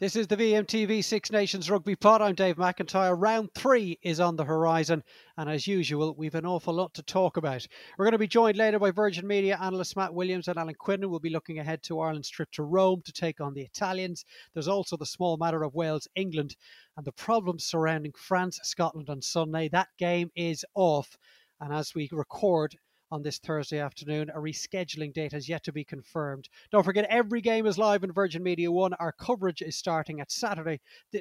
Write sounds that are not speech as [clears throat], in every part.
This is the VMTV Six Nations Rugby Pod. I'm Dave McIntyre. Round three is on the horizon, and as usual, we've an awful lot to talk about. We're going to be joined later by Virgin Media analyst Matt Williams and Alan Quinlan. We'll be looking ahead to Ireland's trip to Rome to take on the Italians. There's also the small matter of Wales, England, and the problems surrounding France, Scotland on Sunday. That game is off, and as we record, on this Thursday afternoon. A rescheduling date has yet to be confirmed. Don't forget, every game is live in Virgin Media One. Our coverage is starting at Saturday,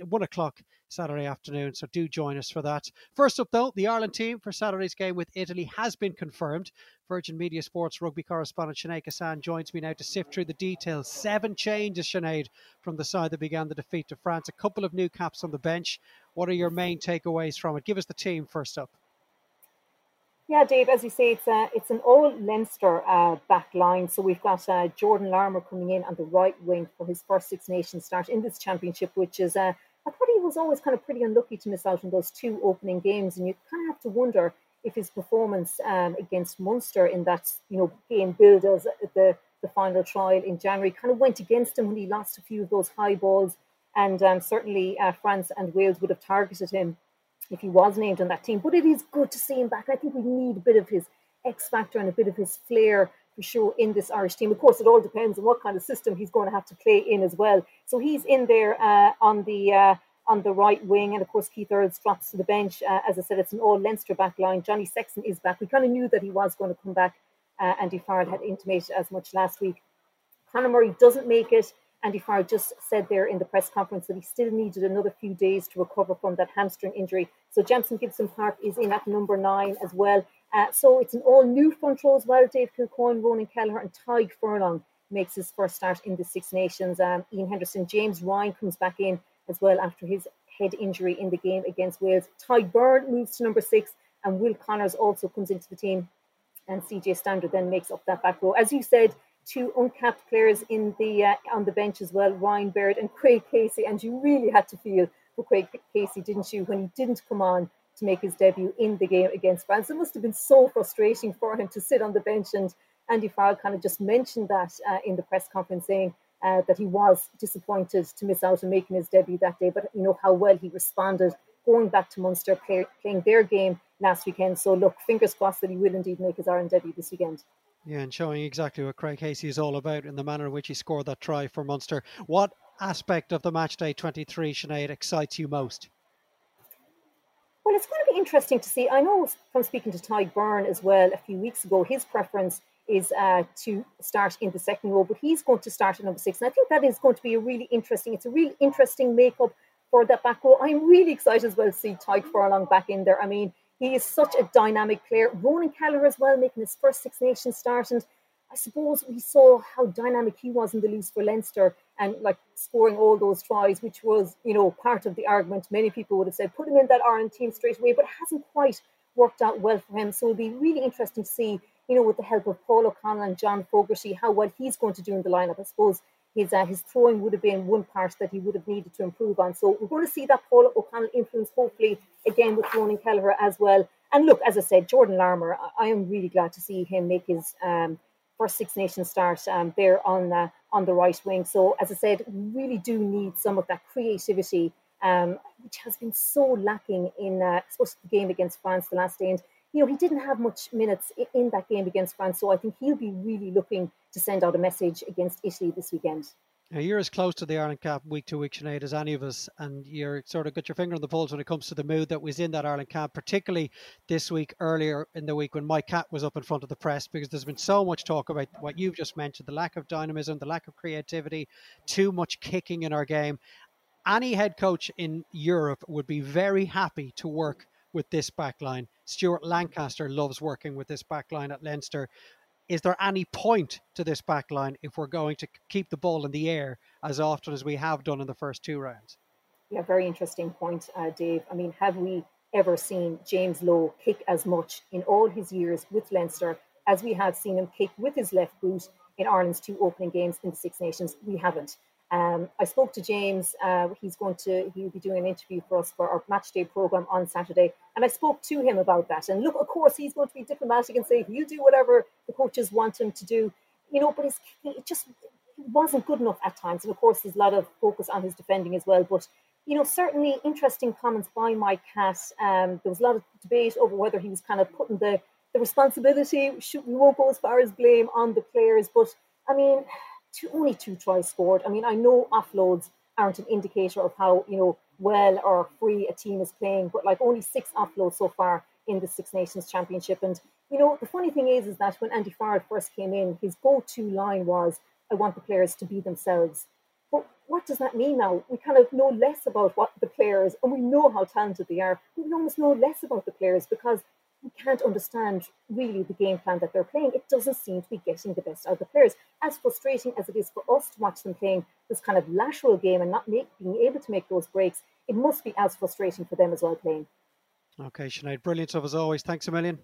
one o'clock Saturday afternoon. So do join us for that. First up, though, the Ireland team for Saturday's game with Italy has been confirmed. Virgin Media Sports rugby correspondent Sinead Kissane joins me now to sift through the details. Seven changes, Sinead, from the side that began the defeat to France. A couple of new caps on the bench. What are your main takeaways from it? Give us the team first up. Yeah, Dave, as you say, it's a, it's an all Leinster uh, back line. So we've got uh, Jordan Larmour coming in on the right wing for his first Six Nations start in this championship, which is, uh, I thought he was always kind of pretty unlucky to miss out on those two opening games. And you kind of have to wonder if his performance um, against Munster in that, you know, game build as the, the final trial in January kind of went against him when he lost a few of those high balls. And um, certainly uh, France and Wales would have targeted him if he was named on that team. But it is good to see him back. I think we need a bit of his X factor and a bit of his flair for sure in this Irish team. Of course, it all depends on what kind of system he's going to have to play in as well. So he's in there uh, on the uh, on the right wing, and of course Keith Earls drops to the bench. Uh, as I said, it's an all Leinster back line. Johnny Sexton is back. We kind of knew that he was going to come back. Uh, Andy Farrell had intimated as much last week. Conor Murray doesn't make it. Andy Farrell just said there in the press conference that he still needed another few days to recover from that hamstring injury. So Jamison Gibson Park is in at number nine as well. Uh, so it's an all new front row as well. Dave Kilcoyne, Ronan Kelleher, and Tadhg Furlong makes his first start in the Six Nations. Um, Iain Henderson, James Ryan comes back in as well after his head injury in the game against Wales. Tadhg Beirne moves to number six, and Will Connors also comes into the team. And CJ Stander then makes up that back row. As you said, two uncapped players in the uh, on the bench as well, Ryan Baird and Craig Casey. And you really had to feel for Craig Casey, didn't you, when he didn't come on to make his debut in the game against France? It must have been so frustrating for him to sit on the bench. And Andy Farrell kind of just mentioned that uh, in the press conference, saying uh, that he was disappointed to miss out on making his debut that day. But you know how well he responded going back to Munster, play, playing their game last weekend. So look, fingers crossed that he will indeed make his Ireland debut this weekend. Yeah, and showing exactly what Craig Casey is all about in the manner in which he scored that try for Munster. What aspect of the match day 23, Sinead, excites you most? Well, it's going to be interesting to see. I know from speaking to Tadhg Beirne as well a few weeks ago, his preference is uh, to start in the second row, but he's going to start at number six. And I think that is going to be a really interesting, it's a really interesting makeup for that back row. I'm really excited as well to see Tadhg Furlong back in there. I mean, he is such a dynamic player. Ronan Kelleher as well, making his first Six Nations start. And I suppose we saw how dynamic he was in the loose for Leinster and like scoring all those tries, which was, you know, part of the argument. Many people would have said, put him in that Ireland team straight away, but it hasn't quite worked out well for him. So it'll be really interesting to see, you know, with the help of Paul O'Connell and John Fogarty, how well he's going to do in the lineup. I suppose his uh, his throwing would have been one part that he would have needed to improve on. So we're going to see that Paul O'Connell influence hopefully again with Ronan Kelleher as well. And look, as I said, Jordan Larmour, I, am really glad to see him make his um, first Six Nations start um, there on the, on the right wing. So as I said, we really do need some of that creativity, um, which has been so lacking in uh, the game against France the last day. You know, he didn't have much minutes in that game against France, so I think he'll be really looking to send out a message against Italy this weekend. Now you're as close to the Ireland Cap week to week, Sinead, as any of us, and you're sort of got your finger on the pulse when it comes to the mood that was in that Ireland Cap, particularly this week, earlier in the week when Mike Catt was up in front of the press, because there's been so much talk about what you've just mentioned the lack of dynamism, the lack of creativity, too much kicking in our game. Any head coach in Europe would be very happy to work with this backline. Stuart Lancaster loves working with this backline at Leinster. is there any point to this back line if we're going to keep the ball in the air as often as we have done in the first two rounds? Yeah, very interesting point, uh, Dave. I mean, have we ever seen James Lowe kick as much in all his years with Leinster as we have seen him kick with his left boot in Ireland's two opening games in the Six Nations? We haven't. Um, I spoke to James. Uh, he's going to he'll be doing an interview for us for our match day program on Saturday, and I spoke to him about that. And look, of course, he's going to be diplomatic and say he'll do whatever the coaches want him to do, you know. But his it just wasn't good enough at times, and of course, there's a lot of focus on his defending as well. But you know, certainly interesting comments by Mike Catt. Um, there was a lot of debate over whether he was kind of putting the the responsibility. Should, we won't go as far as blame on the players, but I mean two, only two tries scored. I mean, I know offloads aren't an indicator of how you know well or free a team is playing, but like only six offloads so far in the Six Nations Championship. And you know, the funny thing is, is that when Andy Farrell first came in, his go-to line was, "I want the players to be themselves." But what does that mean now? We kind of know less about what the players, and we know how talented they are. We almost know less about the players because can't understand really the game plan that they're playing. It doesn't seem to be getting the best out of the players. As frustrating as it is for us to watch them playing this kind of lateral game and not make, being able to make those breaks, it must be as frustrating for them as well playing. Okay, Sinead, brilliant stuff as always. Thanks a million.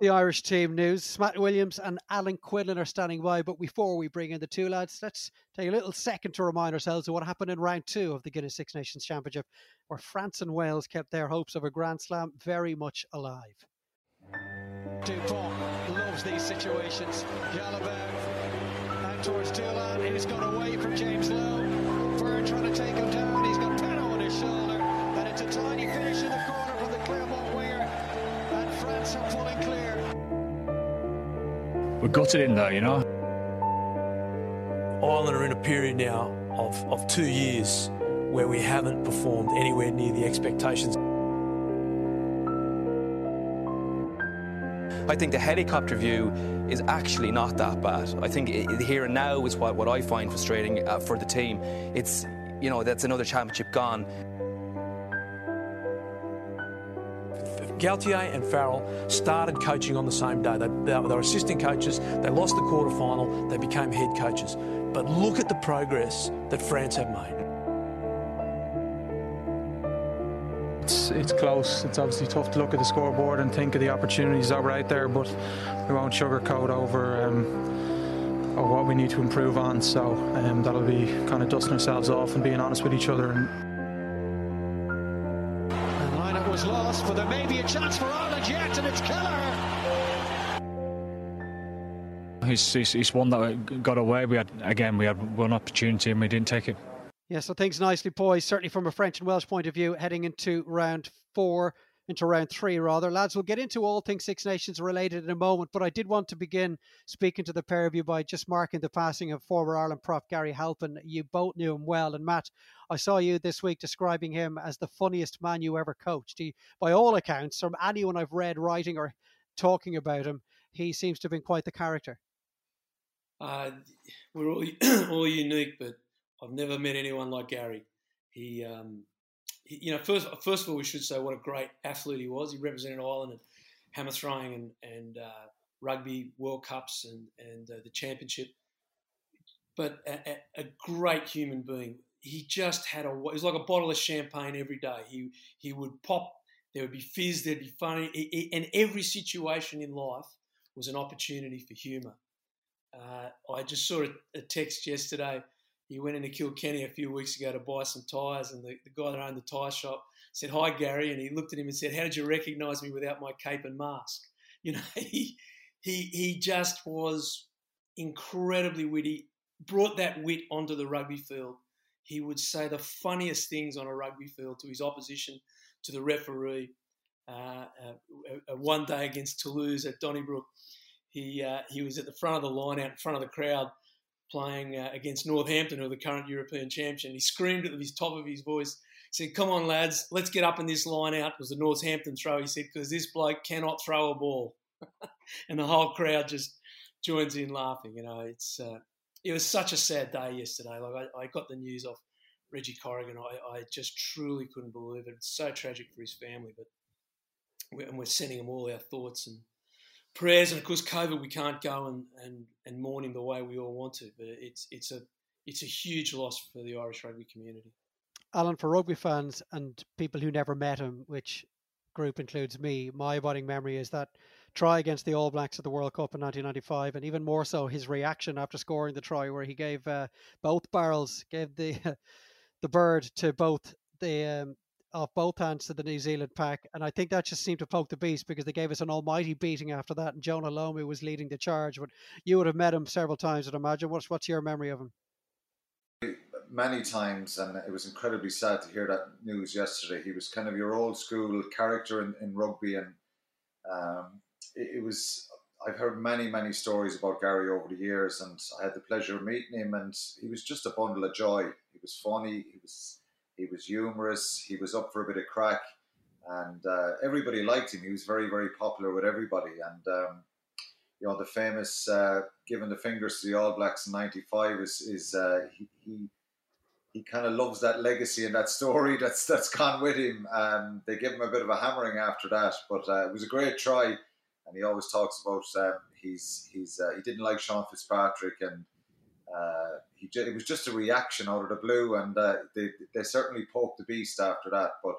The Irish team news. Matt Williams and Alan Quinlan are standing by. But before we bring in the two lads, let's take a little second to remind ourselves of what happened in round two of the Guinness Six Nations Championship, where France and Wales kept their hopes of a Grand Slam very much alive. Dupont loves these situations. Jalibert out towards Dulin. He's gone away from James Lowe. Fern trying to take him down. He's got Penaud on his shoulder. And it's a tiny finish in the corner We got it in there, you know. Ireland are in a period now of, of two years where we haven't performed anywhere near the expectations. I think the helicopter view is actually not that bad. I think it, here and now is what, what I find frustrating uh, for the team. It's, you know, that's another championship gone. Galthié and Farrell started coaching on the same day. They, they, were assistant coaches. They lost the quarter final. They became head coaches. But look at the progress that France have made. It's, it's close. It's obviously tough to look at the scoreboard and think of the opportunities that were out there, but we won't sugarcoat over um, what we need to improve on. So um, that'll be kind of dusting ourselves off and being honest with each other. And lineup was lost, but there may be a chance for Ireland yet, and it's Kelleher. He's, he's, he's one that got away. We had again, we had one opportunity and we didn't take it. Yeah, so things nicely poised, certainly from a French and Welsh point of view, heading into round four, into round three, rather. Lads, we'll get into all things Six Nations related in a moment, but I did want to begin speaking to the pair of you by just marking the passing of former Ireland prop Gary Halpin. You both knew him well, and Matt, I saw you this week describing him as the funniest man you ever coached. He, by all accounts, from anyone I've read writing or talking about him, he seems to have been quite the character. Uh, we're all, [clears throat] all unique, but I've never met anyone like Gary. He, um, you know, first first of all, we should say what a great athlete he was. He represented Ireland at hammer throwing and and uh, rugby World Cups and and uh, the championship. But a, a, great human being. He just had a. It was like a bottle of champagne every day. He he would pop. There would be fizz. There'd be funny. He, he, and every situation in life was an opportunity for humour. Uh, I just saw a, a text yesterday he went into Kilkenny a few weeks ago to buy some tyres, and the, the guy that owned the tyre shop said, Hi, Gary. And he looked at him and said, How did you recognise me without my cape and mask? [laughs] You know, he, he, he just was incredibly witty, brought that wit onto the rugby field. He would say the funniest things on a rugby field to his opposition, to the referee. Uh, uh, one day against Toulouse at Donnybrook, he, uh, he was at the front of the line, out in front of the crowd, playing uh, against Northampton, who are the current European champion. He screamed at the top of his voice, said, Come on, lads, let's get up in this line out. It was the Northampton throw, he said, because this bloke cannot throw a ball. [laughs] and the whole crowd just joins in laughing. You know, it's uh, it was such a sad day yesterday. Like I, I got the news off Reggie Corrigan. I, I, just truly couldn't believe it. It's so tragic for his family, but we're, and we're sending him all our thoughts and prayers, and of course, COVID, we can't go and, and, and mourn him the way we all want to. But it's it's a it's a huge loss for the Irish rugby community. Alan, for rugby fans and people who never met him, which group includes me, my abiding memory is that try against the All Blacks at the World Cup in 1995, and even more so his reaction after scoring the try, where he gave uh, both barrels, gave the [laughs] the bird to both the um, off both hands to the New Zealand pack, and I think that just seemed to poke the beast because they gave us an almighty beating after that, and Jonah Lomu was leading the charge. But you would have met him several times, I'd imagine. What's what's your memory of him? Many times, and it was incredibly sad to hear that news yesterday. He was kind of your old school character in, in rugby, and um, it, it was I've heard many, many stories about Gary over the years, and I had the pleasure of meeting him, and he was just a bundle of joy. He was funny. He was he was humorous. He was up for a bit of crack, and uh, everybody liked him. He was very, very popular with everybody. And um, you know, the famous uh, giving the fingers to the All Blacks in '95 is is uh, he, he he kind of loves that legacy and that story [laughs] that's that's gone with him. Um, they give him a bit of a hammering after that, but uh, it was a great try. And he always talks about um, he's he's uh, he didn't like Sean Fitzpatrick and uh, he it was just a reaction out of the blue, and uh, they they certainly poked the beast after that. But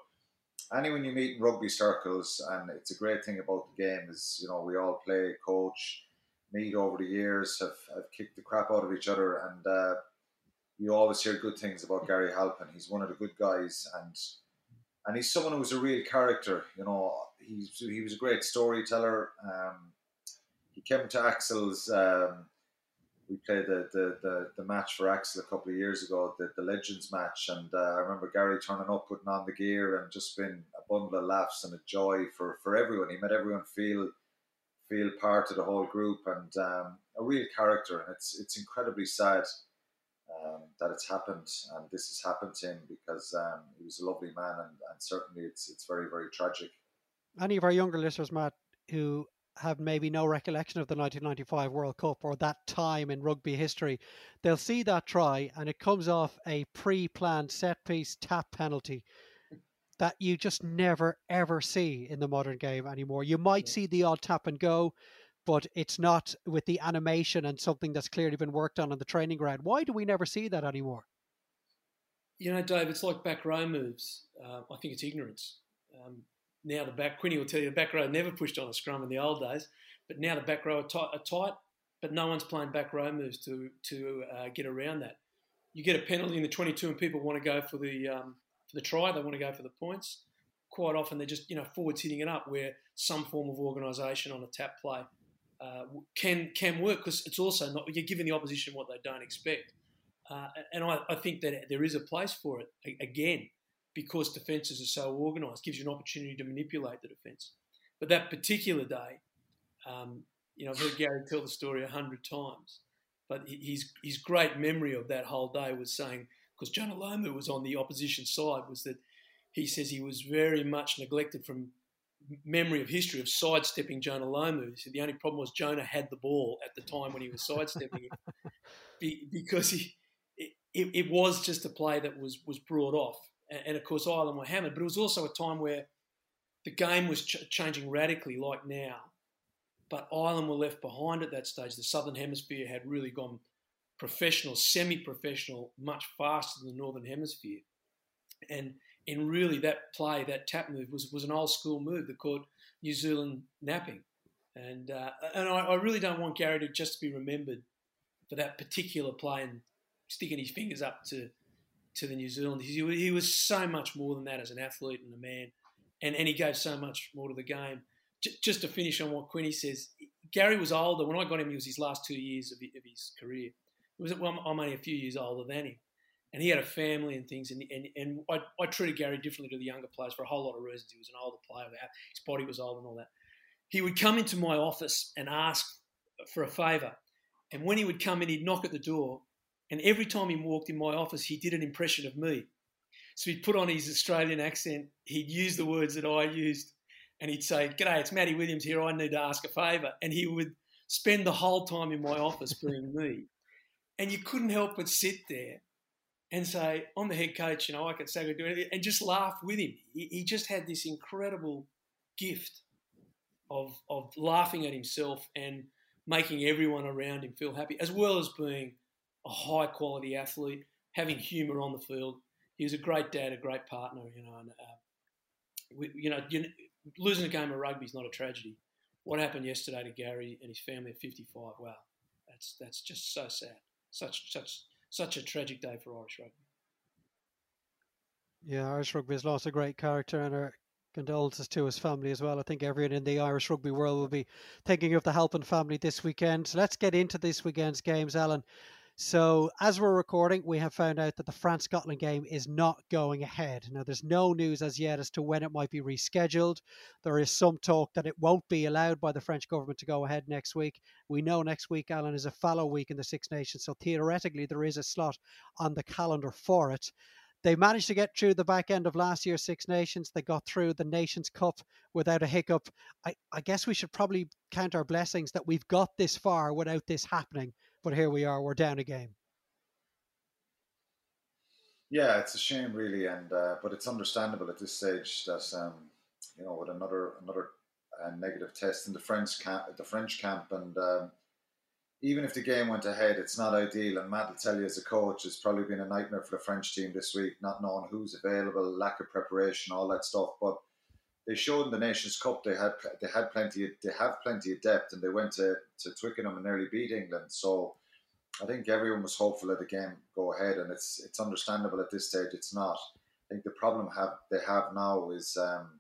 anyone you meet in rugby circles, and it's a great thing about the game is you know we all play, coach, meet over the years, have, have kicked the crap out of each other, and uh, you always hear good things about Gary Halpin. He's one of the good guys, and and he's someone who's a real character. You know, he's he was a great storyteller. Um, he came to Axel's. Um, we played the, the, the, the, match for Axel a couple of years ago, the, the Legends match, and uh, I remember Gary turning up, putting on the gear, and just been a bundle of laughs and a joy for, for everyone. He made everyone feel feel part of the whole group, and um, a real character. And it's it's incredibly sad um, that it's happened, and this has happened to him because um, he was a lovely man, and, and certainly it's it's very very tragic. Any of our younger listeners, Matt, who have maybe no recollection of the 1995 World Cup or that time in rugby history, they'll see that try and it comes off a pre planned set piece tap penalty that you just never ever see in the modern game anymore. You might see the odd tap and go, but it's not with the animation and something that's clearly been worked on in the training ground. Why do we never see that anymore? You know, Dave, it's like back row moves. Uh, I think it's ignorance. Um, now the back, Quinny will tell you the back row never pushed on a scrum in the old days, but now the back row are tight, are tight but no one's playing back row moves to to uh, get around that. You get a penalty in the 22 and people want to go for the um, for the try, they want to go for the points. Quite often they're just you know forwards hitting it up where some form of organisation on a tap play uh, can can work because it's also not you're giving the opposition what they don't expect. Uh, and I, I, think that there is a place for it again because defences are so organised, gives you an opportunity to manipulate the defence. But that particular day, um, you know, I've heard Gary tell the story a hundred times, but his his great memory of that whole day was saying because Jonah Lomu was on the opposition side was that he says he was very much neglected from memory of history of sidestepping Jonah Lomu. He said the only problem was Jonah had the ball at the time when he was sidestepping it [laughs] because he. It, it, was just a play that was was brought off, and, and of course Ireland were hammered. But it was also a time where the game was ch- changing radically, like now. But Ireland were left behind at that stage. The Southern Hemisphere had really gone professional, semi-professional, much faster than the Northern Hemisphere, and in really that play, that tap move was was an old school move that caught New Zealand napping, and uh, and I, I really don't want Gary to just be remembered for that particular play and sticking his fingers up to to the New Zealand. He, he was so much more than that as an athlete and a man, and, and he gave so much more to the game. J- just to finish on what Quinny says, Gary was older. When I got him, he was his last two years of, of his career. It was well, I'm only a few years older than him, and he had a family and things. And and, and I, I treated Gary differently to the younger players for a whole lot of reasons. He was an older player, his body was old and all that. He would come into my office and ask for a favour, and when he would come in, he'd knock at the door, and every time he walked in my office, he did an impression of me. So he'd put on his Australian accent, he'd use the words that I used, and he'd say, G'day, it's Matty Williams here, I need to ask a favour. And he would spend the whole time in my office being me. And you couldn't help but sit there and say, I'm the head coach, you know, I can say I do anything, and just laugh with him. He, he just had this incredible gift of of laughing at himself and making everyone around him feel happy, as well as being a high quality athlete, having humour on the field. He was a great dad, a great partner, you know. And, uh, we, you know, you, losing a game of rugby is not a tragedy. What happened yesterday to Gary and his family at 55? Wow, that's that's just so sad. Such such such a tragic day for Irish rugby. Yeah, Irish rugby has lost a great character, and our condolences to his family as well. I think everyone in the Irish rugby world will be thinking of the Halpin family this weekend. So let's get into this weekend's games, Alan. So, as we're recording, we have found out that the France Scotland game is not going ahead. Now, there's no news as yet as to when it might be rescheduled. There is some talk that it won't be allowed by the French government to go ahead next week. We know next week, Alan, is a fallow week in the Six Nations, so theoretically, there is a slot on the calendar for it. They managed to get through the back end of last year's Six Nations. They got through the Nations Cup without a hiccup. I, I guess we should probably count our blessings that we've got this far without this happening but here we are, we're down a game. Yeah, it's a shame, really, and uh, but it's understandable at this stage that um, you know with another another uh, negative test in the French camp, the French camp, and um, even if the game went ahead, it's not ideal. And Matt will tell you, as a coach, it's probably been a nightmare for the French team this week, not knowing who's available, lack of preparation, all that stuff. But they showed in the Nations Cup they had they had plenty of, they have plenty of depth and they went to, to Twickenham and nearly beat England. So I think everyone was hopeful that the game go ahead and it's it's understandable at this stage it's not. I think the problem have they have now is um,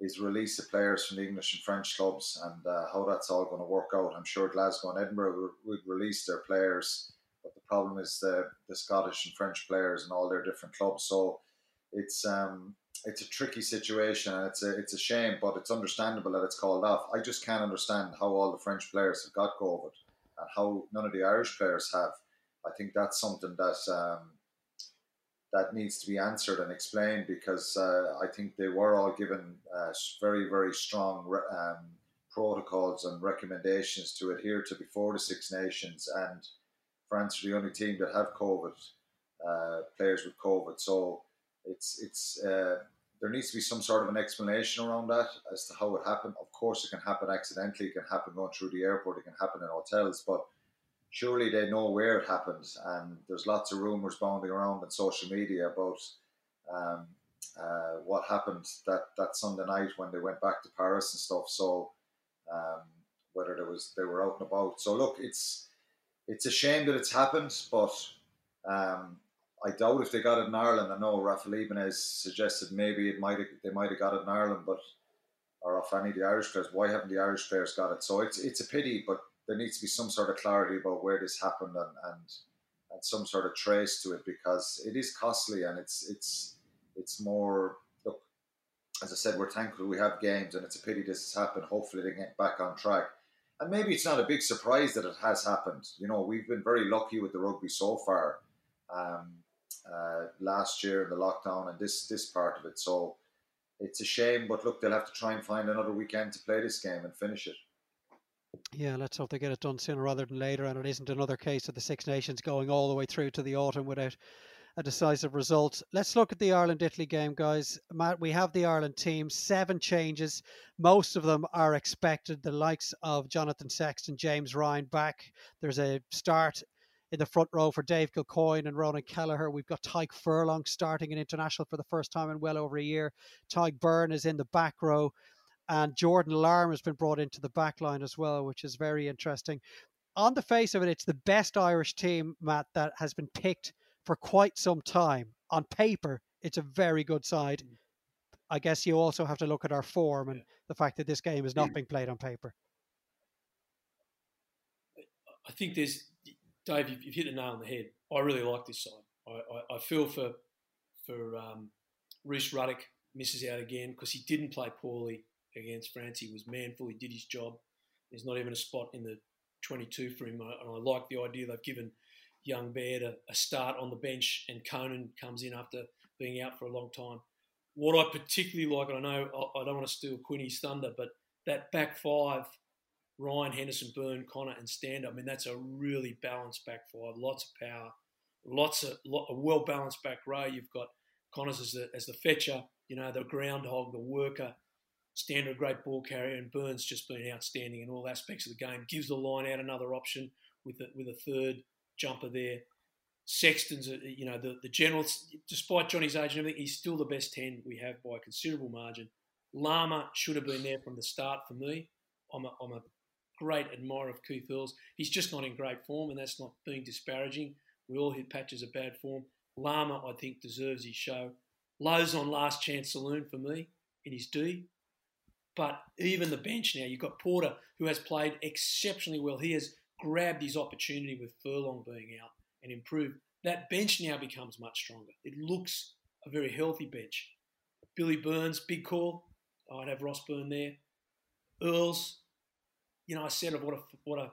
is release the players from the English and French clubs and uh, how that's all going to work out. I'm sure Glasgow and Edinburgh would release their players, but the problem is the the Scottish and French players and all their different clubs. So it's um, it's a tricky situation and it's a it's a shame, but it's understandable that it's called off. I just can't understand how all the French players have got COVID and how none of the Irish players have. I think that's something that um, that needs to be answered and explained because uh, I think they were all given uh, very very strong um, protocols and recommendations to adhere to before the Six Nations, and France are the only team that have COVID uh, players with COVID. So it's it's uh, there needs to be some sort of an explanation around that as to how it happened. Of course, it can happen accidentally. It can happen going through the airport. It can happen in hotels, but surely they know where it happened. And there's lots of rumors bounding around on social media about um, uh, what happened that, that Sunday night when they went back to Paris and stuff. So um, whether there was they were out and about. So look, it's it's a shame that it's happened, but um, I doubt if they got it in Ireland. I know Rafa Ibanez suggested maybe it might they might have got it in Ireland, but or if any of the Irish players, why haven't the Irish players got it? So it's it's a pity, but there needs to be some sort of clarity about where this happened and and, and some sort of trace to it because it is costly and it's it's it's more look as I said, we're thankful we have games and it's a pity this has happened. Hopefully they get back on track. And maybe it's not a big surprise that it has happened. You know, we've been very lucky with the rugby so far. Um, uh, last year the lockdown and this this part of it. So it's a shame, but look, they'll have to try and find another weekend to play this game and finish it. Yeah, let's hope they get it done sooner rather than later, and it isn't another case of the Six Nations going all the way through to the autumn without a decisive result. Let's look at the Ireland Italy game, guys. Matt, we have the Ireland team, seven changes. Most of them are expected. The likes of Jonathan Sexton, James Ryan back. There's a start in the front row for Dave Kilcoyne and Ronan Kelleher. We've got Tadhg Furlong starting an international for the first time in well over a year. Tadhg Beirne is in the back row. And Jordan Larmour has been brought into the back line as well, which is very interesting. On the face of it, it's the best Irish team, Matt, that has been picked for quite some time. On paper, it's a very good side. Mm. I guess you also have to look at our form and the fact that this game is not being played on paper. I think there's Dave, you've, you've, hit the nail on the head. I really like this side. I, I, I feel for for um, Ruddock misses out again because he didn't play poorly against France. He was manful. He did his job. There's not even a spot in the 22 for him, and I like the idea they've given young Baird a, a start on the bench, and Conan comes in after being out for a long time. What I particularly like, and I know I, I don't want to steal Quinny's thunder, but that back five Ryan, Henderson, Beirne, Connor, and Stander. I mean, that's a really balanced back five. Lots of power, lots of a well balanced back row. You've got Connors as the, as the fetcher, you know, the groundhog, the worker. Stander a great ball carrier, and Burns just been outstanding in all aspects of the game. Gives the line out another option with a, with a third jumper there. Sexton's, a, you know, the, the general, despite Johnny's age and everything, he's still the best 10 we have by a considerable margin. Larmour should have been there from the start for me. I'm a, I'm a great admirer of Keith Earls. He's just not in great form, and that's not being disparaging. We all hit patches of bad form. Larmour, I think, deserves his show. Lowe's on last chance saloon for me in his D. But even the bench now, you've got Porter, who has played exceptionally well. He has grabbed his opportunity with Furlong being out and improved. That bench now becomes much stronger. It looks a very healthy bench. Billy Burns, big call. I'd have Ross Byrne there. Earls, you know, I said of what a what a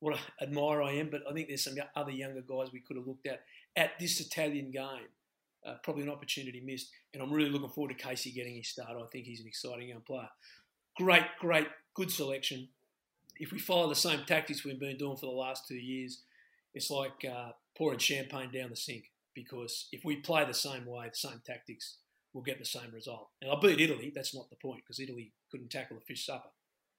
what a admirer I am, but I think there's some other younger guys we could have looked at at this Italian game. Uh, probably an opportunity missed, and I'm really looking forward to Casey getting his start. I think he's an exciting young player. Great, great, good selection. If we follow the same tactics we've been doing for the last two years, it's like uh, pouring champagne down the sink. Because if we play the same way, the same tactics, we'll get the same result. And I beat Italy. That's not the point because Italy couldn't tackle a fish supper.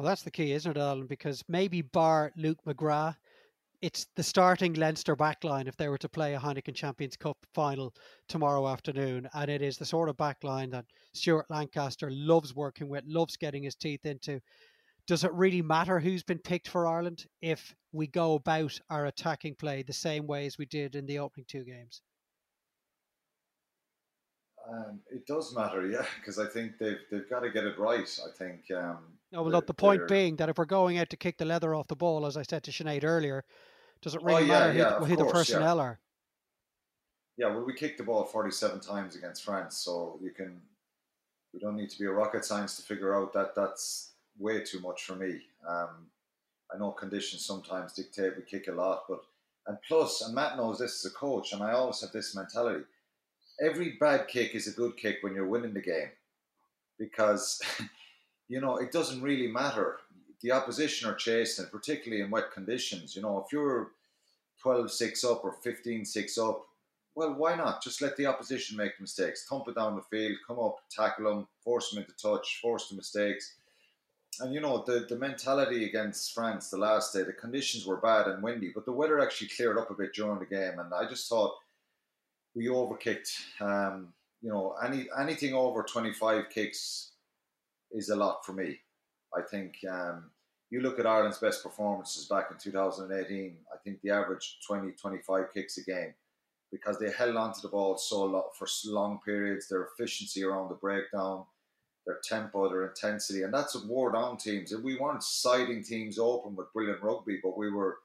Well, that's the key, isn't it, Alan? Because maybe bar Luke McGrath, it's the starting Leinster backline if they were to play a Heineken Champions Cup final tomorrow afternoon. And it is the sort of backline that Stuart Lancaster loves working with, loves getting his teeth into. Does it really matter who's been picked for Ireland if we go about our attacking play the same way as we did in the opening two games? Um, it does matter, [laughs] yeah, because I think they've they've got to get it right. I think. Um, no, well, look, the point being that if we're going out to kick the leather off the ball, as I said to Sinead earlier, does it really oh, yeah, matter yeah, who, who course, the personnel yeah. are? Yeah, well, we kicked the ball 47 times against France, so you can. We don't need to be a rocket science to figure out that that's way too much for me. Um, I know conditions sometimes dictate we kick a lot, but and plus, and Matt knows this as a coach, and I always have this mentality: every bad kick is a good kick when you're winning the game, because [laughs] you know it doesn't really matter. The opposition are chasing, particularly in wet conditions. You know, if you're 12-6 up or 15-6 up, well, why not? Just let the opposition make the mistakes. Thump it down the field, come up, tackle them, force them into touch, force the mistakes. And you know, the, the mentality against France the last day, the conditions were bad and windy, but the weather actually cleared up a bit during the game. And I just thought we overkicked. Um, you know, any anything over 25 kicks is a lot for me. I think um, you look at Ireland's best performances back in 2018, I think the average 20, 25 kicks a game because they held on to the ball so long, for long periods, their efficiency around the breakdown, their tempo, their intensity, and that's what wore down teams. We weren't siding teams open with brilliant rugby, but we were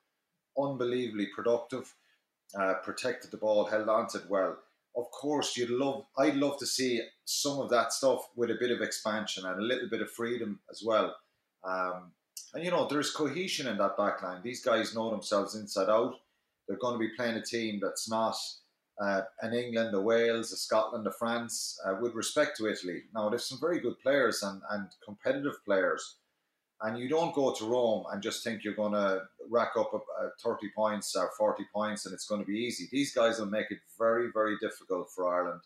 unbelievably productive, uh, protected the ball, held on to it well. Of course, you'd love, I'd love to see some of that stuff with a bit of expansion and a little bit of freedom as well. Um, and you know, there's cohesion in that backline. These guys know themselves inside out. They're going to be playing a team that's not uh, an England, a Wales, a Scotland, a France, uh, with respect to Italy. Now, there's some very good players and, and competitive players. And you don't go to Rome and just think you're going to rack up a, a 30 points or 40 points and it's going to be easy. These guys will make it very, very difficult for Ireland.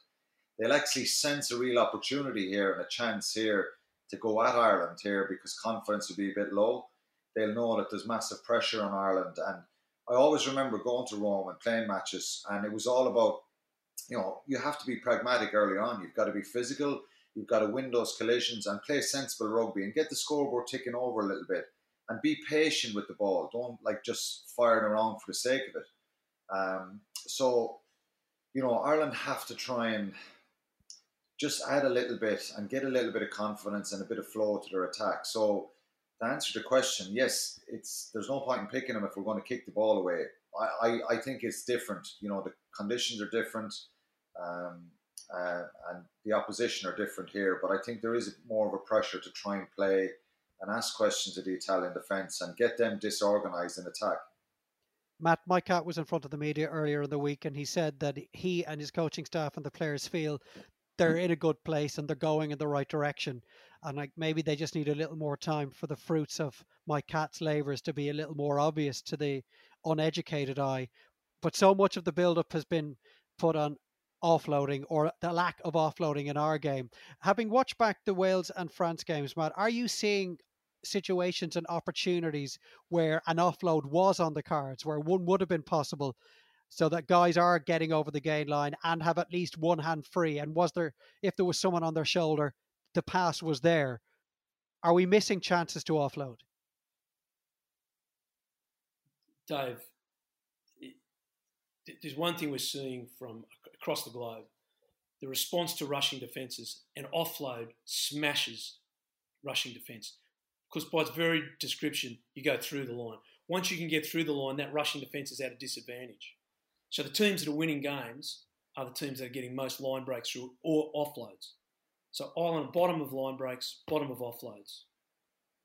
They'll actually sense a real opportunity here and a chance here to go at Ireland here because confidence will be a bit low they'll know that there's massive pressure on Ireland. And I always remember going to Rome and playing matches, and it was all about, you know, you have to be pragmatic early on. You've got to be physical. You've got to win those collisions and play sensible rugby and get the scoreboard ticking over a little bit and be patient with the ball. Don't like just firing around for the sake of it. Um, so, you know, Ireland have to try and just add a little bit and get a little bit of confidence and a bit of flow to their attack. So, to answer the question, yes, it's there's no point in picking them if we're going to kick the ball away. I, I, I think it's different. You know, the conditions are different, um, uh, and the opposition are different here. But I think there is more of a pressure to try and play and ask questions of the Italian defence and get them disorganised in attack. Matt, Mike Catt was in front of the media earlier in the week, and he said that he and his coaching staff and the players feel they're in a good place and they're going in the right direction. And like maybe they just need a little more time for the fruits of Mike Catt's labours to be a little more obvious to the uneducated eye. But so much of the build-up has been put on offloading or the lack of offloading in our game. Having watched back the Wales and France games, Matt, are you seeing situations and opportunities where an offload was on the cards, where one would have been possible, so that guys are getting over the gain line and have at least one hand free? And was there, if there was someone on their shoulder, the pass was there? Are we missing chances to offload? Dave, there's one thing we're seeing from across the globe. The response to rushing defences and offload smashes rushing defence because by its very description you go through the line. Once you can get through the line that rushing defence is at a disadvantage. So the teams that are winning games are the teams that are getting most line breaks through or offloads. So Ireland bottom of line breaks bottom of offloads.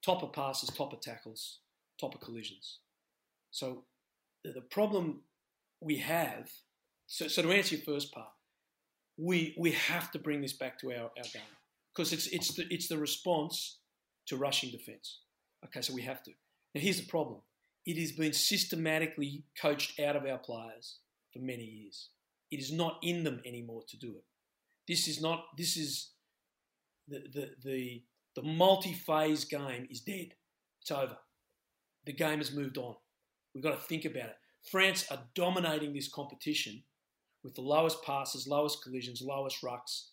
Top of passes top of tackles top of collisions. So the problem we have, so, so to answer your first part, we we have to bring this back to our, our game because it's it's the it's the response to rushing defence. Okay, so we have to. Now here's the problem: it has been systematically coached out of our players for many years. It is not in them anymore to do it. This is not. This is the the the the multi-phase game is dead. It's over. The game has moved on. We've got to think about it. France are dominating this competition with the lowest passes, lowest collisions, lowest rucks,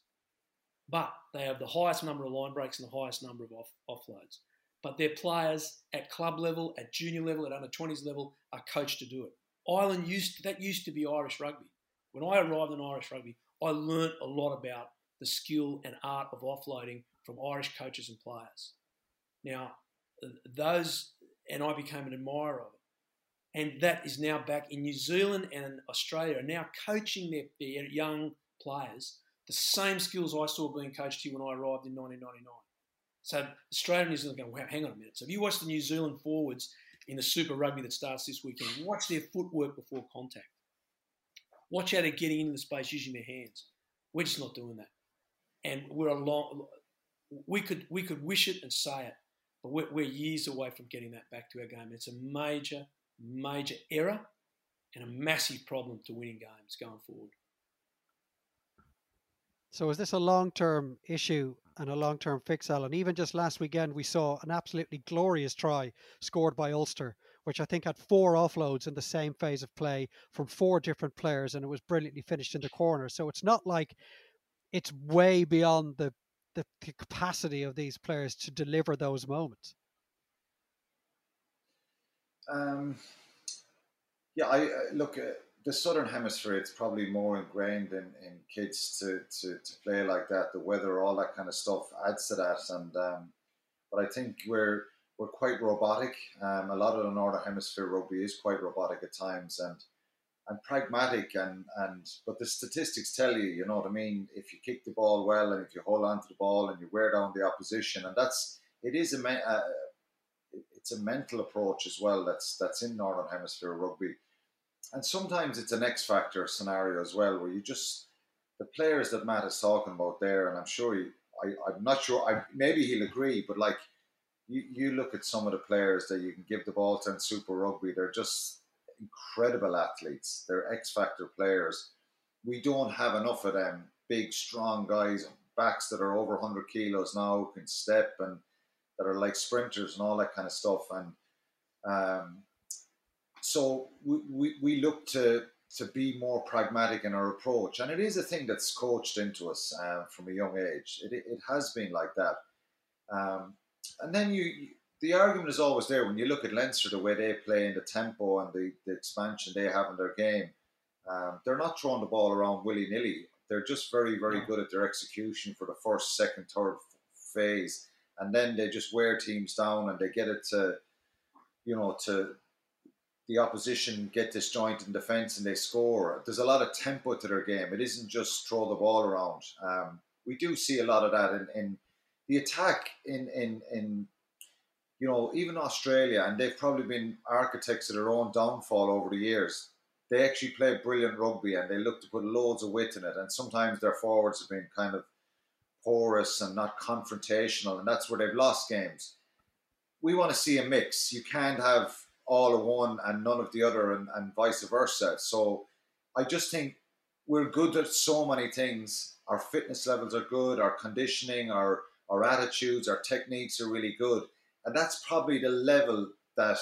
but they have the highest number of line breaks and the highest number of off, offloads. But their players at club level, at junior level, at under 20s level are coached to do it. Ireland used to, that used to be Irish rugby. When I arrived in Irish rugby, I learnt a lot about the skill and art of offloading from Irish coaches and players. Now, those, and I became an admirer of it and that is now back in New Zealand and Australia are now coaching their, their young players the same skills I saw being coached here when I arrived in 1999. So Australia and New Zealand going, wow, hang on a minute. So if you watch the New Zealand forwards in the Super Rugby that starts this weekend, watch their footwork before contact. Watch how they're getting into the space using their hands. We're just not doing that, and we're a long. We could we could wish it and say it, but we're, we're years away from getting that back to our game. It's a major major error and a massive problem to winning games going forward. So is this a long-term issue and a long-term fix, Alan? Even just last weekend, we saw an absolutely glorious try scored by Ulster, which I think had four offloads in the same phase of play from four different players, and it was brilliantly finished in the corner. So it's not like it's way beyond the the capacity of these players to deliver those moments. Um, yeah, I look. Uh, the southern hemisphere, it's probably more ingrained in, in kids to, to, to play like that. The weather, all that kind of stuff adds to that. And um, but I think we're we're quite robotic. Um, a lot of the northern hemisphere rugby is quite robotic at times and and pragmatic and and but the statistics tell you, you know what I mean. If you kick the ball well and if you hold on to the ball and you wear down the opposition, and that's it is a, a it's a mental approach as well that's that's in Northern Hemisphere rugby. And sometimes it's an X factor scenario as well, where you just the players that Matt is talking about there, and I'm sure he, I, I'm not sure, I, maybe he'll agree, but like you, you look at some of the players that you can give the ball to in Super Rugby, they're just incredible athletes. They're X factor players. We don't have enough of them big, strong guys, backs that are over 100 kilos now, can step and that are like sprinters and all that kind of stuff. And Um, so we, we, we look to to be more pragmatic in our approach, and it is a thing that's coached into us uh, from a young age. It, it has been like that, um, and then you the argument is always there when you look at Leinster, the way they play and the tempo and the, the expansion they have in their game. Um, they're not throwing the ball around willy nilly. They're just very, very good at their execution for the first, second, third phase, and then they just wear teams down and they get it to, you know, to the opposition get disjointed in defence and they score. There's a lot of tempo to their game. It isn't just throw the ball around. Um, we do see a lot of that in, in the attack in in in you know, even Australia, and they've probably been architects of their own downfall over the years. They actually play brilliant rugby and they look to put loads of wit in it. And sometimes their forwards have been kind of porous and not confrontational, and that's where they've lost games. We want to see a mix. You can't have all of one and none of the other, and, and vice versa. So I just think we're good at so many things. Our fitness levels are good, our conditioning, our, our attitudes, our techniques are really good and that's probably the level that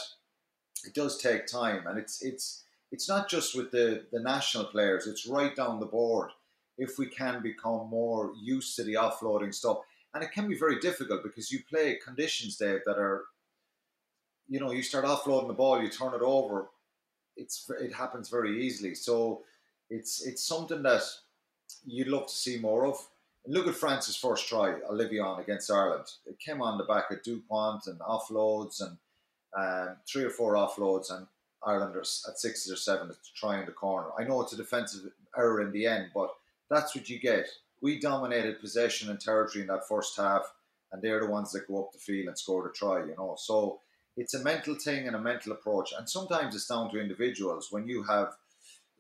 it does take time, and it's it's it's not just with the the national players; it's right down the board. If we can become more used to the offloading stuff, and it can be very difficult because you play conditions, Dave, that are, you know, you start offloading the ball, you turn it over, it's it happens very easily. So it's it's something that you'd love to see more of. Look at France's first try, Ollivon against Ireland. It came on the back of Dupont and offloads and um, three or four offloads, and Irelanders at sixes or seven to try in the corner. I know it's a defensive error in the end, but that's what you get. We dominated possession and territory in that first half, and they're the ones that go up the field and score the try, you know. So it's a mental thing and a mental approach, and sometimes it's down to individuals. When you have,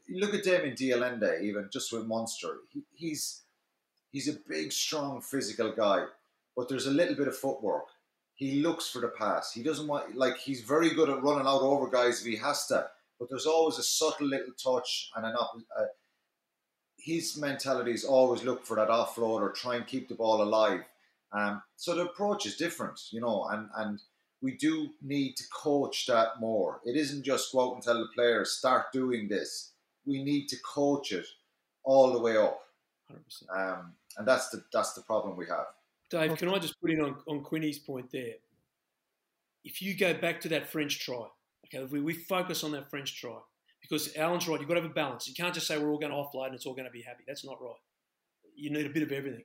look at Damian de Allende, even just with Munster, he, he's He's a big, strong, physical guy, but there's a little bit of footwork. He looks for the pass. He doesn't want like he's very good at running out over guys if he has to, but there's always a subtle little touch and an up. His mentality is always look for that offload or try and keep the ball alive. Um, so the approach is different, you know, and and we do need to coach that more. It isn't just go out and tell the players start doing this. We need to coach it all the way up. Um, and that's the that's the problem we have. Dave, can I just put in on, on Quinny's point there? If you go back to that French try, okay, if we, we focus on that French try, because Alan's right, you've got to have a balance. You can't just say we're all going to offload and it's all going to be happy. That's not right. You need a bit of everything.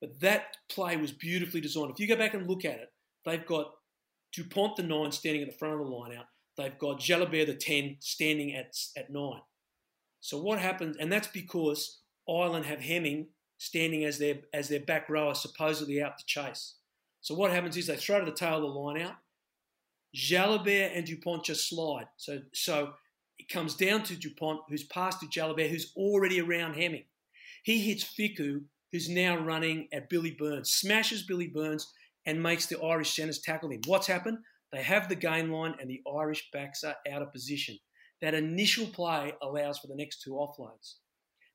But that play was beautifully designed. If you go back and look at it, they've got Dupont the nine standing at the front of the line out. They've got Jalibert the ten standing at at nine. So what happens? And that's because Ireland have Hemming standing as their as their back rower, supposedly out to chase. So what happens is they throw to the tail of the line out. Jalibert and Dupont just slide. So so it comes down to Dupont, who's passed to Jalibert, who's already around Hemming. He hits Fickou, who's now running at Billy Burns, smashes Billy Burns, and makes the Irish centres tackle him. What's happened? They have the game line, and the Irish backs are out of position. That initial play allows for the next two offloads.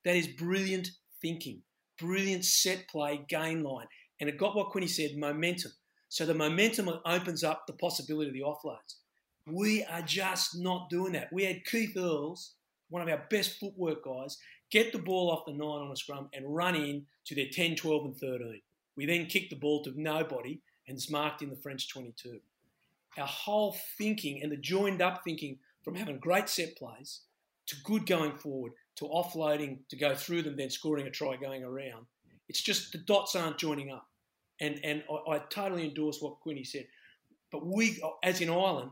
That is brilliant thinking brilliant set play gain line. And it got what Quinny said momentum. So the momentum opens up the possibility of the offloads. We are just not doing that. We had Keith Earls, one of our best footwork guys, get the ball off the nine on a scrum and run in to their 10, 12, and 13. We then kicked the ball to nobody and it's marked in the French 22. Our whole thinking and the joined up thinking from having great set plays to good going forward to offloading to go through them, then scoring a try going around. It's just the dots aren't joining up. And, and I, I totally endorse what Quinny said. But we, as in Ireland,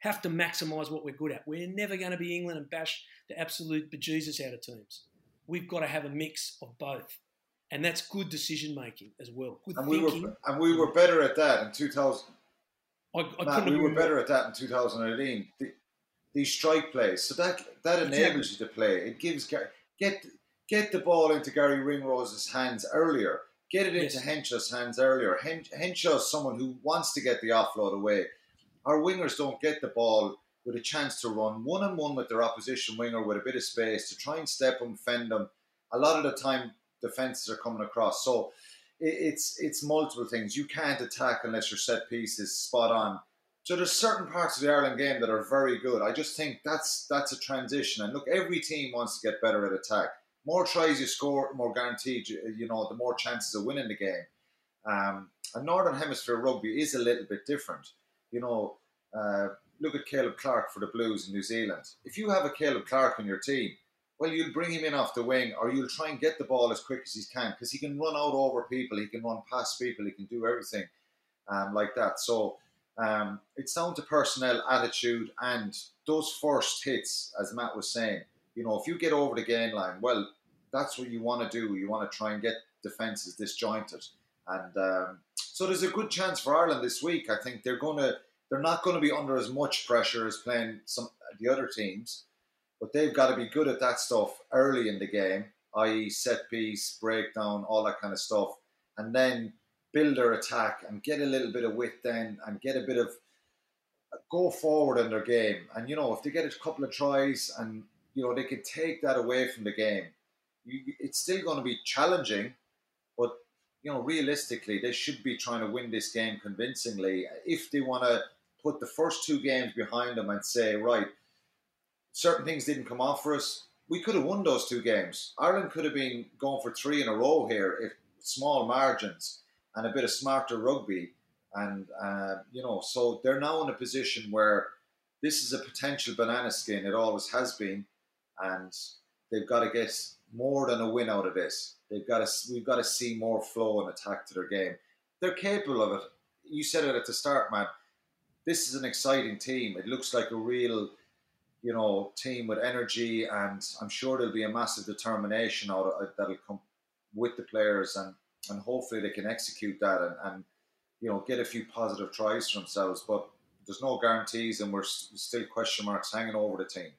have to maximise what we're good at. We're never going to be England and bash the absolute bejesus out of teams. We've got to have a mix of both. And that's good decision making as well. Good and thinking. we were and we were better at that in 2000. I, I Matt, we were better at that in 2018. The, these strike plays. So that that enables you to play. It gives get get the ball into Garry Ringrose's hands earlier. Get it into yes. Henshaw's hands earlier. Hen- Henshaw's someone who wants to get the offload away. Our wingers don't get the ball with a chance to run one on one with their opposition winger with a bit of space to try and step them, fend them. A lot of the time, defenses are coming across. So it's it's multiple things. You can't attack unless your set piece is spot on So there's certain parts of the Ireland game that are very good. I just think that's that's a transition. And look, every team wants to get better at attack. More tries you score, more guaranteed. You know, the more chances of winning the game. Um, and Northern Hemisphere rugby is a little bit different. You know, uh, look at Caleb Clarke for the Blues in New Zealand. If you have a Caleb Clarke on your team, well, you'll bring him in off the wing or you'll try and get the ball as quick as he can because he can run out over people, he can run past people, he can do everything um, like that. So um, it's down to personnel, attitude, and those first hits, as Matt was saying. You know, if you get over the gain line, well, that's what you want to do. You want to try and get defences disjointed. And um, so there's a good chance for Ireland this week. I think they're going to they're not going to be under as much pressure as playing some the other teams, but they've got to be good at that stuff early in the game, i.e., set piece, breakdown, all that kind of stuff, and then build their attack and get a little bit of width then and get a bit of go forward in their game. And you know, if they get a couple of tries and you know they can take that away from the game, you, it's still going to be challenging, but you know, realistically, they should be trying to win this game convincingly if they want to put the first two games behind them and say, right, certain things didn't come off for us. We could have won those two games. Ireland could have been going for three in a row here if small margins and a bit of smarter rugby. And, uh, you know, so they're now in a position where this is a potential banana skin. It always has been. And they've got to get more than a win out of this. They've got to, we've got to see more flow and attack to their game. They're capable of it. You said it at the start, man. This is an exciting team. It looks like a real, you know, team with energy, and I'm sure there'll be a massive determination out of, that'll come with the players, and and hopefully they can execute that and, and you know get a few positive tries for themselves. But there's no guarantees, and we're still question marks hanging over the team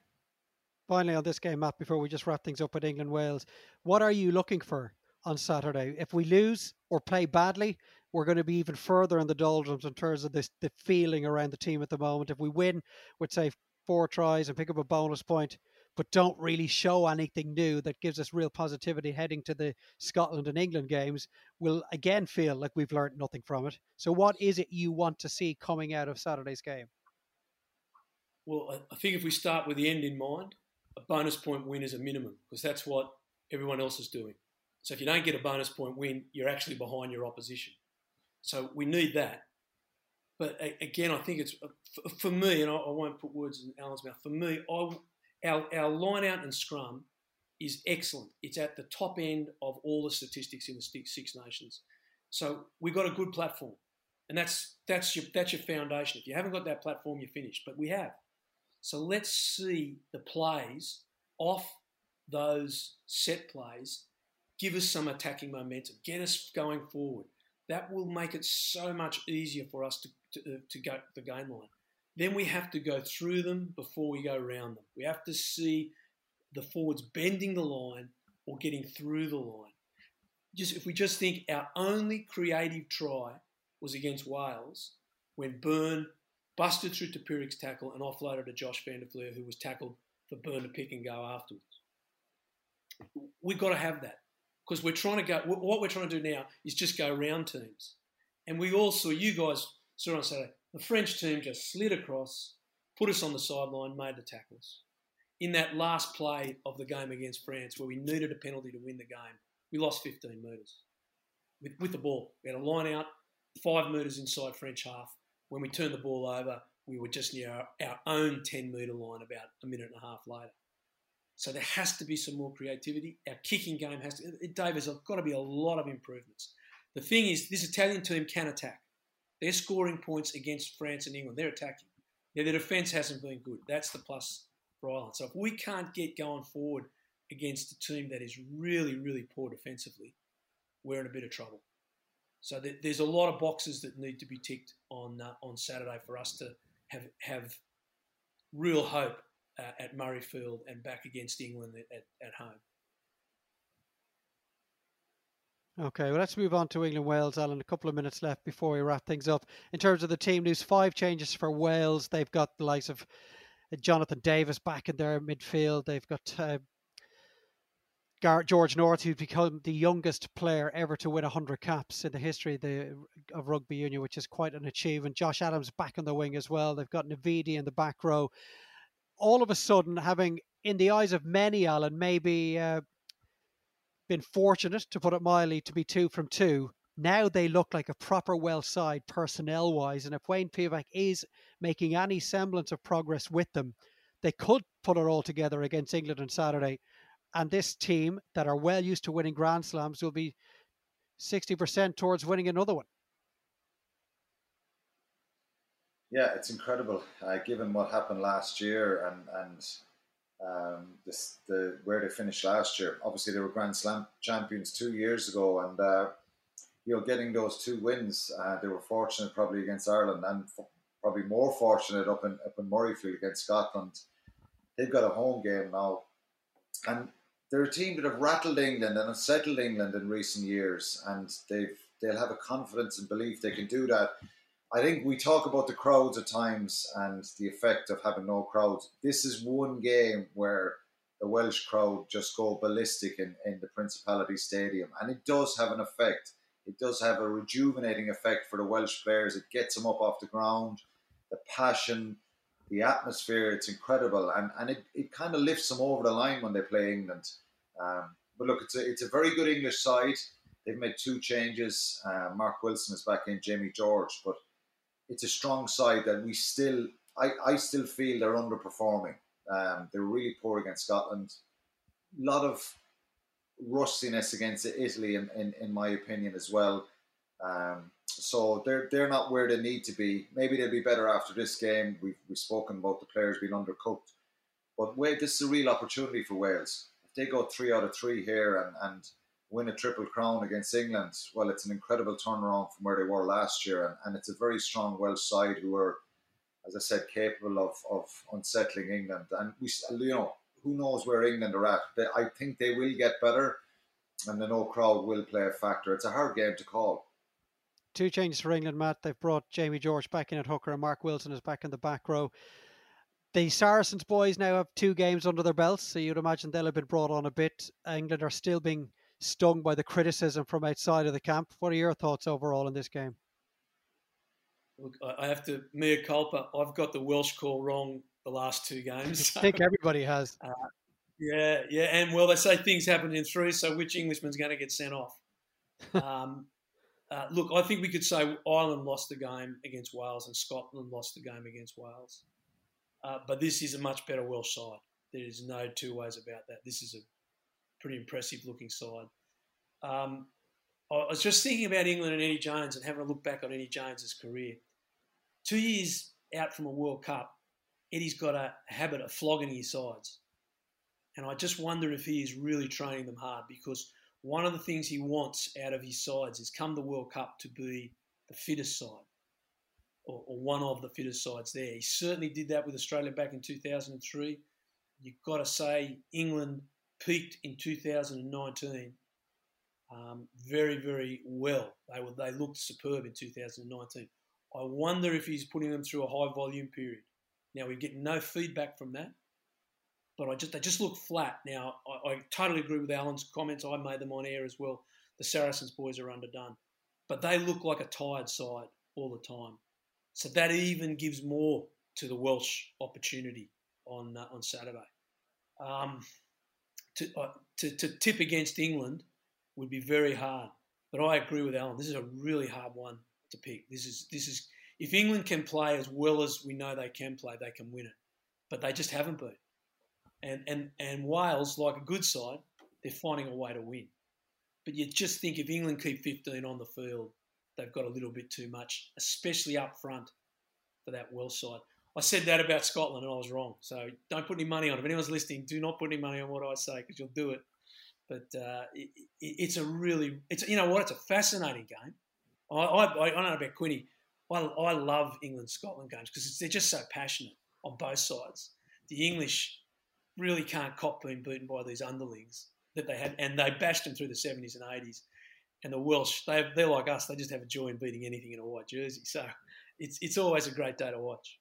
finally on this game, Matt, before we just wrap things up with England Wales, what are you looking for on Saturday? If we lose or play badly, we're going to be even further in the doldrums in terms of this the feeling around the team at the moment. If we win with say four tries and pick up a bonus point, but don't really show anything new that gives us real positivity heading to the Scotland and England games, we'll again feel like we've learned nothing from it. So, what is it you want to see coming out of Saturday's game? Well, I think if we start with the end in mind, a bonus point win is a minimum because that's what everyone else is doing. So if you don't get a bonus point win, you're actually behind your opposition. So we need that. But again, I think it's uh, for me, and I won't put words in Alan's mouth. For me, I, our our line out and scrum is excellent. It's at the top end of all the statistics in the Six Nations. So we've got a good platform, and that's that's your that's your foundation. If you haven't got that platform, you're finished. But we have. So let's see the plays off those set plays, give us some attacking momentum, get us going forward. That will make it so much easier for us to, to, uh, to go the game line. Then we have to go through them before we go around them. We have to see the forwards bending the line or getting through the line. Just if we just think our only creative try was against Wales when Beirne busted through Tipuric's tackle and offloaded to Josh van der Flier, who was tackled for Beirne to pick and go afterwards. We've got to have that because we're trying to go. What we're trying to do now is just go round teams, and we all saw you guys saw on Saturday. The French team just slid across, put us on the sideline, made the tackles. In that last play of the game against France, where we needed a penalty to win the game, we lost 15 metres with, with the ball. We had a line out, five metres inside French half, when we turned the ball over, we were just near our, our own 10 metre line about a minute and a half later. So there has to be some more creativity. Our kicking game has to, It, Dave, there's got to be a lot of improvements. The thing is, this Italian team can attack. They're scoring points against France and England. They're attacking. Now, their defence hasn't been good. That's the plus for Ireland. So if we can't get going forward against a team that is really, really poor defensively, we're in a bit of trouble. So th- there's a lot of boxes that need to be ticked on uh, on Saturday for us to have have real hope uh, at Murrayfield and back against England at, at, home. Okay, well, let's move on to England Wales, Alan. A couple of minutes left before we wrap things up. In terms of the team news, five changes for Wales. They've got the likes of Jonathan Davies back in their midfield. They've got uh, George North, who's become the youngest player ever to win 100 caps in the history of, the, of rugby union, which is quite an achievement. Josh Adams back on the wing as well. They've got Navidi in the back row. All of a sudden, having, in the eyes of many, Alan, maybe uh, been fortunate, to put it mildly, to be two from two. Now they look like a proper well side personnel wise. And if Wayne Pivac is making any semblance of progress with them, they could put it all together against England on Saturday and this team that are well used to winning Grand Slams will be 60% towards winning another one. Yeah, it's incredible. Uh, given what happened last year and and um, this, the where they finished last year. Obviously, they were Grand Slam champions two years ago, and uh, you know, getting those two wins, uh, they were fortunate probably against Ireland, and f- probably more fortunate up in up in Murrayfield against Scotland. They've got a home game now, and they're a team that have rattled England and unsettled England in recent years, and they've they'll have a confidence and belief they can do that. I think we talk about the crowds at times and the effect of having no crowds. This is one game where the Welsh crowd just go ballistic in, in the Principality Stadium, and it does have an effect. It does have a rejuvenating effect for the Welsh players. It gets them up off the ground. The passion, the atmosphere, it's incredible, and and it, it kind of lifts them over the line when they play England. Um, but look, it's a, it's a very good English side. They've made two changes. Uh, Mark Wilson is back in, Jamie George, but it's a strong side that we still, I, I still feel they're underperforming. Um, they're really poor against Scotland. A lot of rustiness against Italy, in, in, in my opinion, as well. Um, so they're they're not where they need to be. Maybe they'll be better after this game. We've we've spoken about the players being undercooked, but wait, this is a real opportunity for Wales If they go three out of three here and, and win a triple crown against England, well, it's an incredible turnaround from where they were last year. And, and it's a very strong Welsh side who are, as I said, capable of, of unsettling England. And we, you know, who knows where England are at? They, I think they will get better, and the no crowd will play a factor. It's a hard game to call. Two changes for England, Matt. They've brought Jamie George back in at hooker, and Mark Wilson is back in the back row the Saracens boys now have two games under their belts, so you'd imagine they'll have been brought on a bit. England are still being stung by the criticism from outside of the camp. What are your thoughts overall in this game? Look, I have to mea culpa. I've got the Welsh call wrong the last two games. [laughs] I think everybody has. [laughs] Uh, yeah, yeah, and well, they say things happen in three, so which Englishman's going to get sent off? [laughs] um, uh, look, I think we could say Ireland lost the game against Wales and Scotland lost the game against Wales. Uh, but this is a much better Welsh side. There is no two ways about that. This is a pretty impressive looking side. Um, I was just thinking about England and Eddie Jones and having a look back on Eddie Jones's career. Two years out from a World Cup, Eddie's got a habit of flogging his sides. And I just wonder if he is really training them hard because one of the things he wants out of his sides is come the World Cup to be the fittest side or, or, one of the fittest sides there. He certainly did that with Australia back in 2003. You've got to say England peaked in 2019 um, very, very well. They were they looked superb in 2019. I wonder if he's putting them through a high volume period. Now we get no feedback from that, but I just they just look flat. Now I, I totally agree with Alan's comments. I made them on air as well. The Saracens boys are underdone, but they look like a tired side all the time. So that even gives more to the Welsh opportunity on uh, on Saturday. Um, to, uh, to, to tip against England would be very hard, but I agree with Alan. This is a really hard one to pick. This is this is if England can play as well as we know they can play, they can win it, but they just haven't been. And and and Wales, like a good side, they're finding a way to win. But you just think if England keep 15 on the field, they've got a little bit too much, especially up front for that Welsh side. I said that about Scotland and I was wrong. So don't put any money on it. If anyone's listening, do not put any money on what I say because you'll do it. But uh, it, it's a really, it's you know what? It's a fascinating game. I, I, I don't know about Quinny. I, I love England Scotland games because they're just so passionate on both sides. The English really can't cop being beaten by these underlings that they had, and they bashed them through the 70s and 80s and the Welsh, they, they're like us. They just have a joy in beating anything in a white jersey. So it's it's always a great day to watch.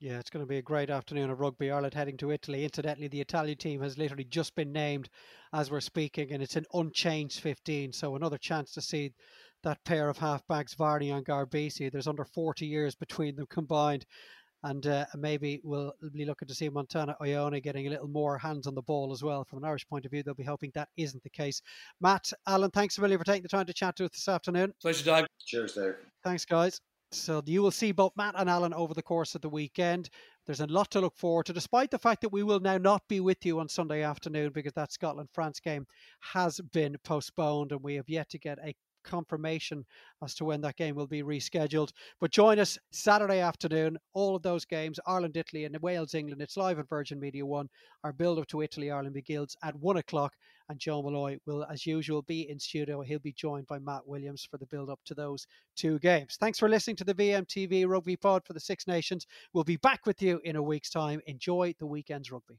Yeah, it's going to be a great afternoon of rugby. Ireland heading to Italy. Incidentally, the Italian team has literally just been named as we're speaking, and it's an unchanged 15. So another chance to see that pair of halfbacks, Varney and Garbisi. There's under 40 years between them combined. And uh, maybe we'll be looking to see Montana Ioane getting a little more hands on the ball as well. From an Irish point of view, they'll be hoping that isn't the case. Matt, Alan, thanks a million for taking the time to chat to us this afternoon. Pleasure, Dave. Cheers, Dave. Thanks, guys. So you will see both Matt and Alan over the course of the weekend. There's a lot to look forward to, despite the fact that we will now not be with you on Sunday afternoon because that Scotland France game has been postponed and we have yet to get a confirmation as to when that game will be rescheduled. But join us Saturday afternoon, all of those games Ireland, Italy, and Wales, England. It's live on Virgin Media One. Our build up to Italy, Ireland begins at one o'clock. And Joe Molloy will, as usual, be in studio. He'll be joined by Matt Williams for the build up to those two games. Thanks for listening to the VMTV Rugby Pod for the Six Nations. We'll be back with you in a week's time. Enjoy the weekend's rugby.